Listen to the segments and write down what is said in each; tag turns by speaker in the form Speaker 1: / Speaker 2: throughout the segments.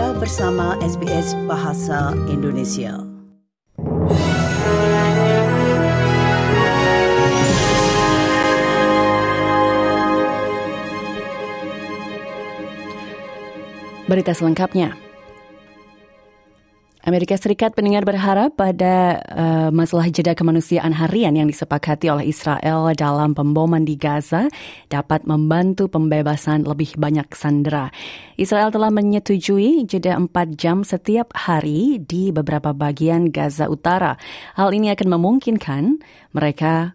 Speaker 1: Anda bersama SBS Bahasa Indonesia.
Speaker 2: Berita selengkapnya. Amerika Serikat pendengar berharap pada uh, masalah jeda kemanusiaan harian yang disepakati oleh Israel dalam pemboman di Gaza dapat membantu pembebasan lebih banyak sandera. Israel telah menyetujui jeda 4 jam setiap hari di beberapa bagian Gaza Utara. Hal ini akan memungkinkan mereka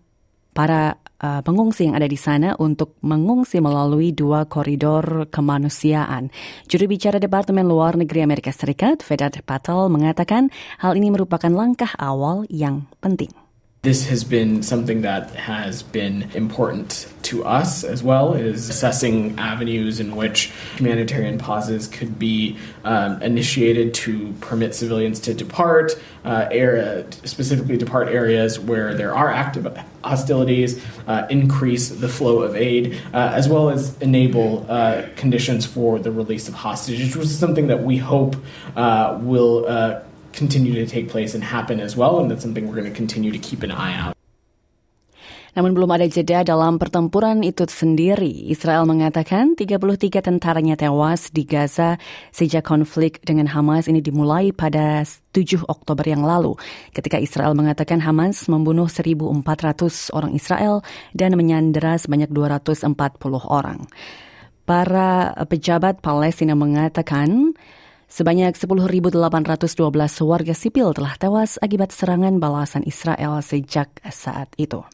Speaker 2: para uh, pengungsi yang ada di sana untuk mengungsi melalui dua koridor kemanusiaan. Juru bicara Departemen Luar Negeri Amerika Serikat, Vedat Patel, mengatakan hal ini merupakan langkah awal yang penting.
Speaker 3: This has been something that has been important to us as well, is assessing avenues in which humanitarian pauses could be um, initiated to permit civilians to depart, uh, area, specifically depart areas where there are active hostilities, uh, increase the flow of aid, uh, as well as enable uh, conditions for the release of hostages, which is something that we hope uh, will uh, continue to take place and happen as well, and that's something we're going to continue to keep an eye out.
Speaker 2: Namun belum ada jeda dalam pertempuran itu sendiri. Israel mengatakan 33 tentaranya tewas di Gaza sejak konflik dengan Hamas ini dimulai pada 7 Oktober yang lalu. Ketika Israel mengatakan Hamas membunuh 1.400 orang Israel dan menyandera sebanyak 240 orang. Para pejabat Palestina mengatakan Sebanyak 10.812 warga sipil telah tewas akibat serangan balasan Israel sejak saat itu.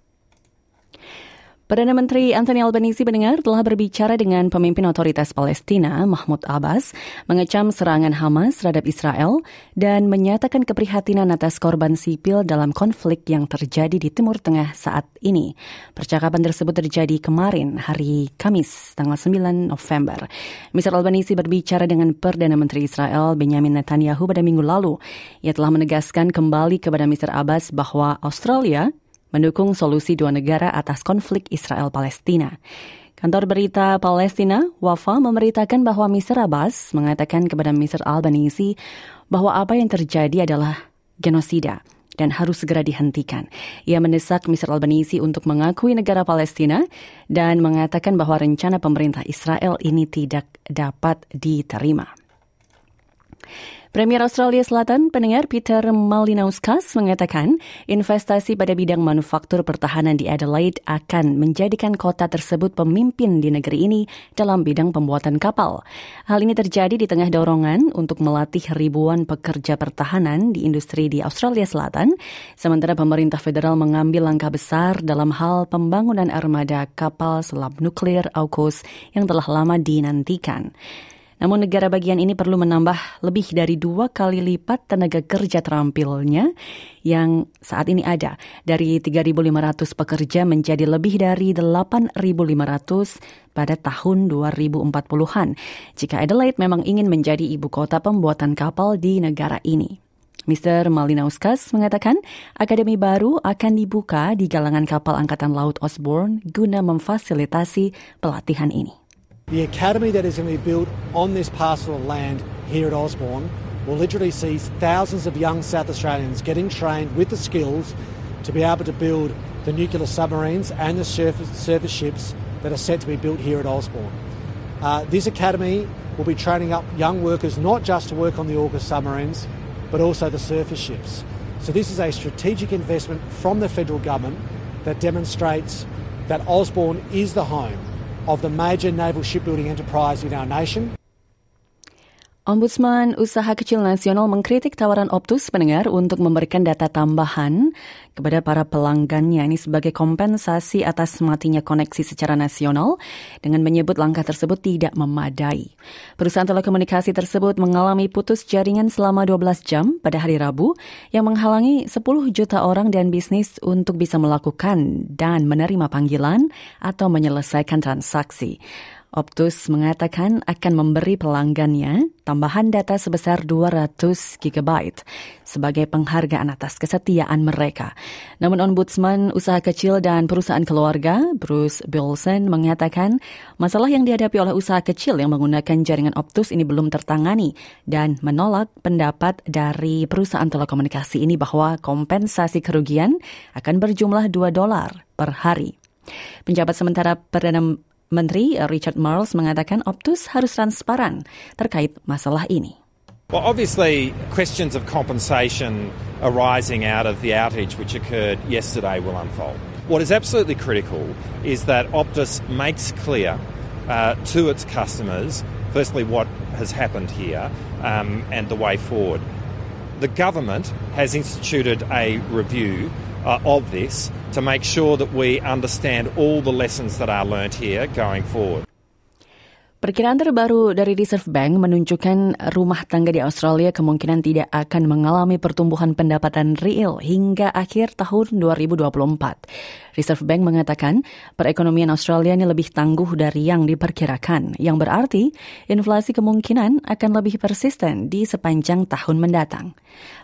Speaker 2: Perdana Menteri Anthony Albanese mendengar telah berbicara dengan pemimpin otoritas Palestina, Mahmud Abbas, mengecam serangan Hamas terhadap Israel dan menyatakan keprihatinan atas korban sipil dalam konflik yang terjadi di Timur Tengah saat ini. Percakapan tersebut terjadi kemarin, hari Kamis, tanggal 9 November. Mr. Albanese berbicara dengan Perdana Menteri Israel, Benjamin Netanyahu pada minggu lalu. Ia telah menegaskan kembali kepada Mr. Abbas bahwa Australia mendukung solusi dua negara atas konflik Israel-Palestina. Kantor berita Palestina, Wafa, memberitakan bahwa Mr. Abbas mengatakan kepada Mr. Albanese bahwa apa yang terjadi adalah genosida dan harus segera dihentikan. Ia mendesak Mr. Albanese untuk mengakui negara Palestina dan mengatakan bahwa rencana pemerintah Israel ini tidak dapat diterima. Premier Australia Selatan, pendengar Peter Malinauskas mengatakan investasi pada bidang manufaktur pertahanan di Adelaide akan menjadikan kota tersebut pemimpin di negeri ini dalam bidang pembuatan kapal. Hal ini terjadi di tengah dorongan untuk melatih ribuan pekerja pertahanan di industri di Australia Selatan, sementara pemerintah federal mengambil langkah besar dalam hal pembangunan armada kapal selam nuklir AUKUS yang telah lama dinantikan. Namun negara bagian ini perlu menambah lebih dari dua kali lipat tenaga kerja terampilnya yang saat ini ada. Dari 3.500 pekerja menjadi lebih dari 8.500 pada tahun 2040-an. Jika Adelaide memang ingin menjadi ibu kota pembuatan kapal di negara ini. Mr. Malinauskas mengatakan akademi baru akan dibuka di galangan kapal Angkatan Laut Osborne guna memfasilitasi pelatihan ini.
Speaker 4: The academy that is going to be built on this parcel of land here at Osborne will literally see thousands of young South Australians getting trained with the skills to be able to build the nuclear submarines and the surface, surface ships that are set to be built here at Osborne. Uh, this academy will be training up young workers not just to work on the AUKUS submarines, but also the surface ships. So this is a strategic investment from the federal government that demonstrates that Osborne is the home of the major naval shipbuilding enterprise in our nation.
Speaker 2: Ombudsman Usaha Kecil Nasional mengkritik tawaran Optus pendengar untuk memberikan data tambahan kepada para pelanggannya ini sebagai kompensasi atas matinya koneksi secara nasional dengan menyebut langkah tersebut tidak memadai. Perusahaan telekomunikasi tersebut mengalami putus jaringan selama 12 jam pada hari Rabu yang menghalangi 10 juta orang dan bisnis untuk bisa melakukan dan menerima panggilan atau menyelesaikan transaksi. Optus mengatakan akan memberi pelanggannya tambahan data sebesar 200 GB sebagai penghargaan atas kesetiaan mereka. Namun Ombudsman Usaha Kecil dan Perusahaan Keluarga, Bruce Bilson, mengatakan masalah yang dihadapi oleh usaha kecil yang menggunakan jaringan Optus ini belum tertangani dan menolak pendapat dari perusahaan telekomunikasi ini bahwa kompensasi kerugian akan berjumlah 2 dolar per hari. Penjabat sementara Perdana Menteri Richard Marles mengatakan Optus harus transparan terkait masalah ini.
Speaker 5: Well, obviously, questions of compensation arising out of the outage which occurred yesterday will unfold. What is absolutely critical is that Optus makes clear uh, to its customers, firstly, what has happened here um, and the way forward. The government has instituted a review uh, of this to make sure that we understand all the lessons that are learnt here going forward.
Speaker 2: Perkiraan terbaru dari Reserve Bank menunjukkan rumah tangga di Australia kemungkinan tidak akan mengalami pertumbuhan pendapatan real hingga akhir tahun 2024. Reserve Bank mengatakan perekonomian Australia ini lebih tangguh dari yang diperkirakan, yang berarti inflasi kemungkinan akan lebih persisten di sepanjang tahun mendatang.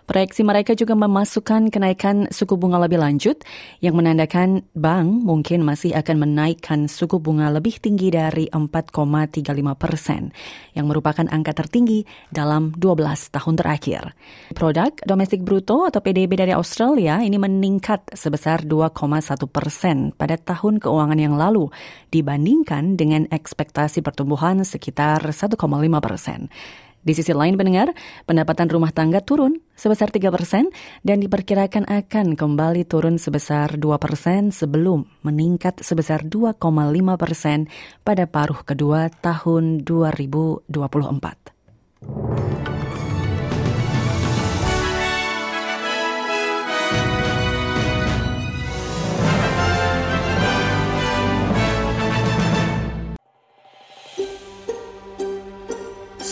Speaker 2: Proyeksi mereka juga memasukkan kenaikan suku bunga lebih lanjut yang menandakan bank mungkin masih akan menaikkan suku bunga lebih tinggi dari 4,35 persen, yang merupakan angka tertinggi dalam 12 tahun terakhir. Produk domestik bruto atau PDB dari Australia ini meningkat sebesar 2,1 persen pada tahun keuangan yang lalu dibandingkan dengan ekspektasi pertumbuhan sekitar 1,5 persen. Di sisi lain pendengar, pendapatan rumah tangga turun sebesar 3 persen dan diperkirakan akan kembali turun sebesar 2 persen sebelum meningkat sebesar 2,5 persen pada paruh kedua tahun 2024.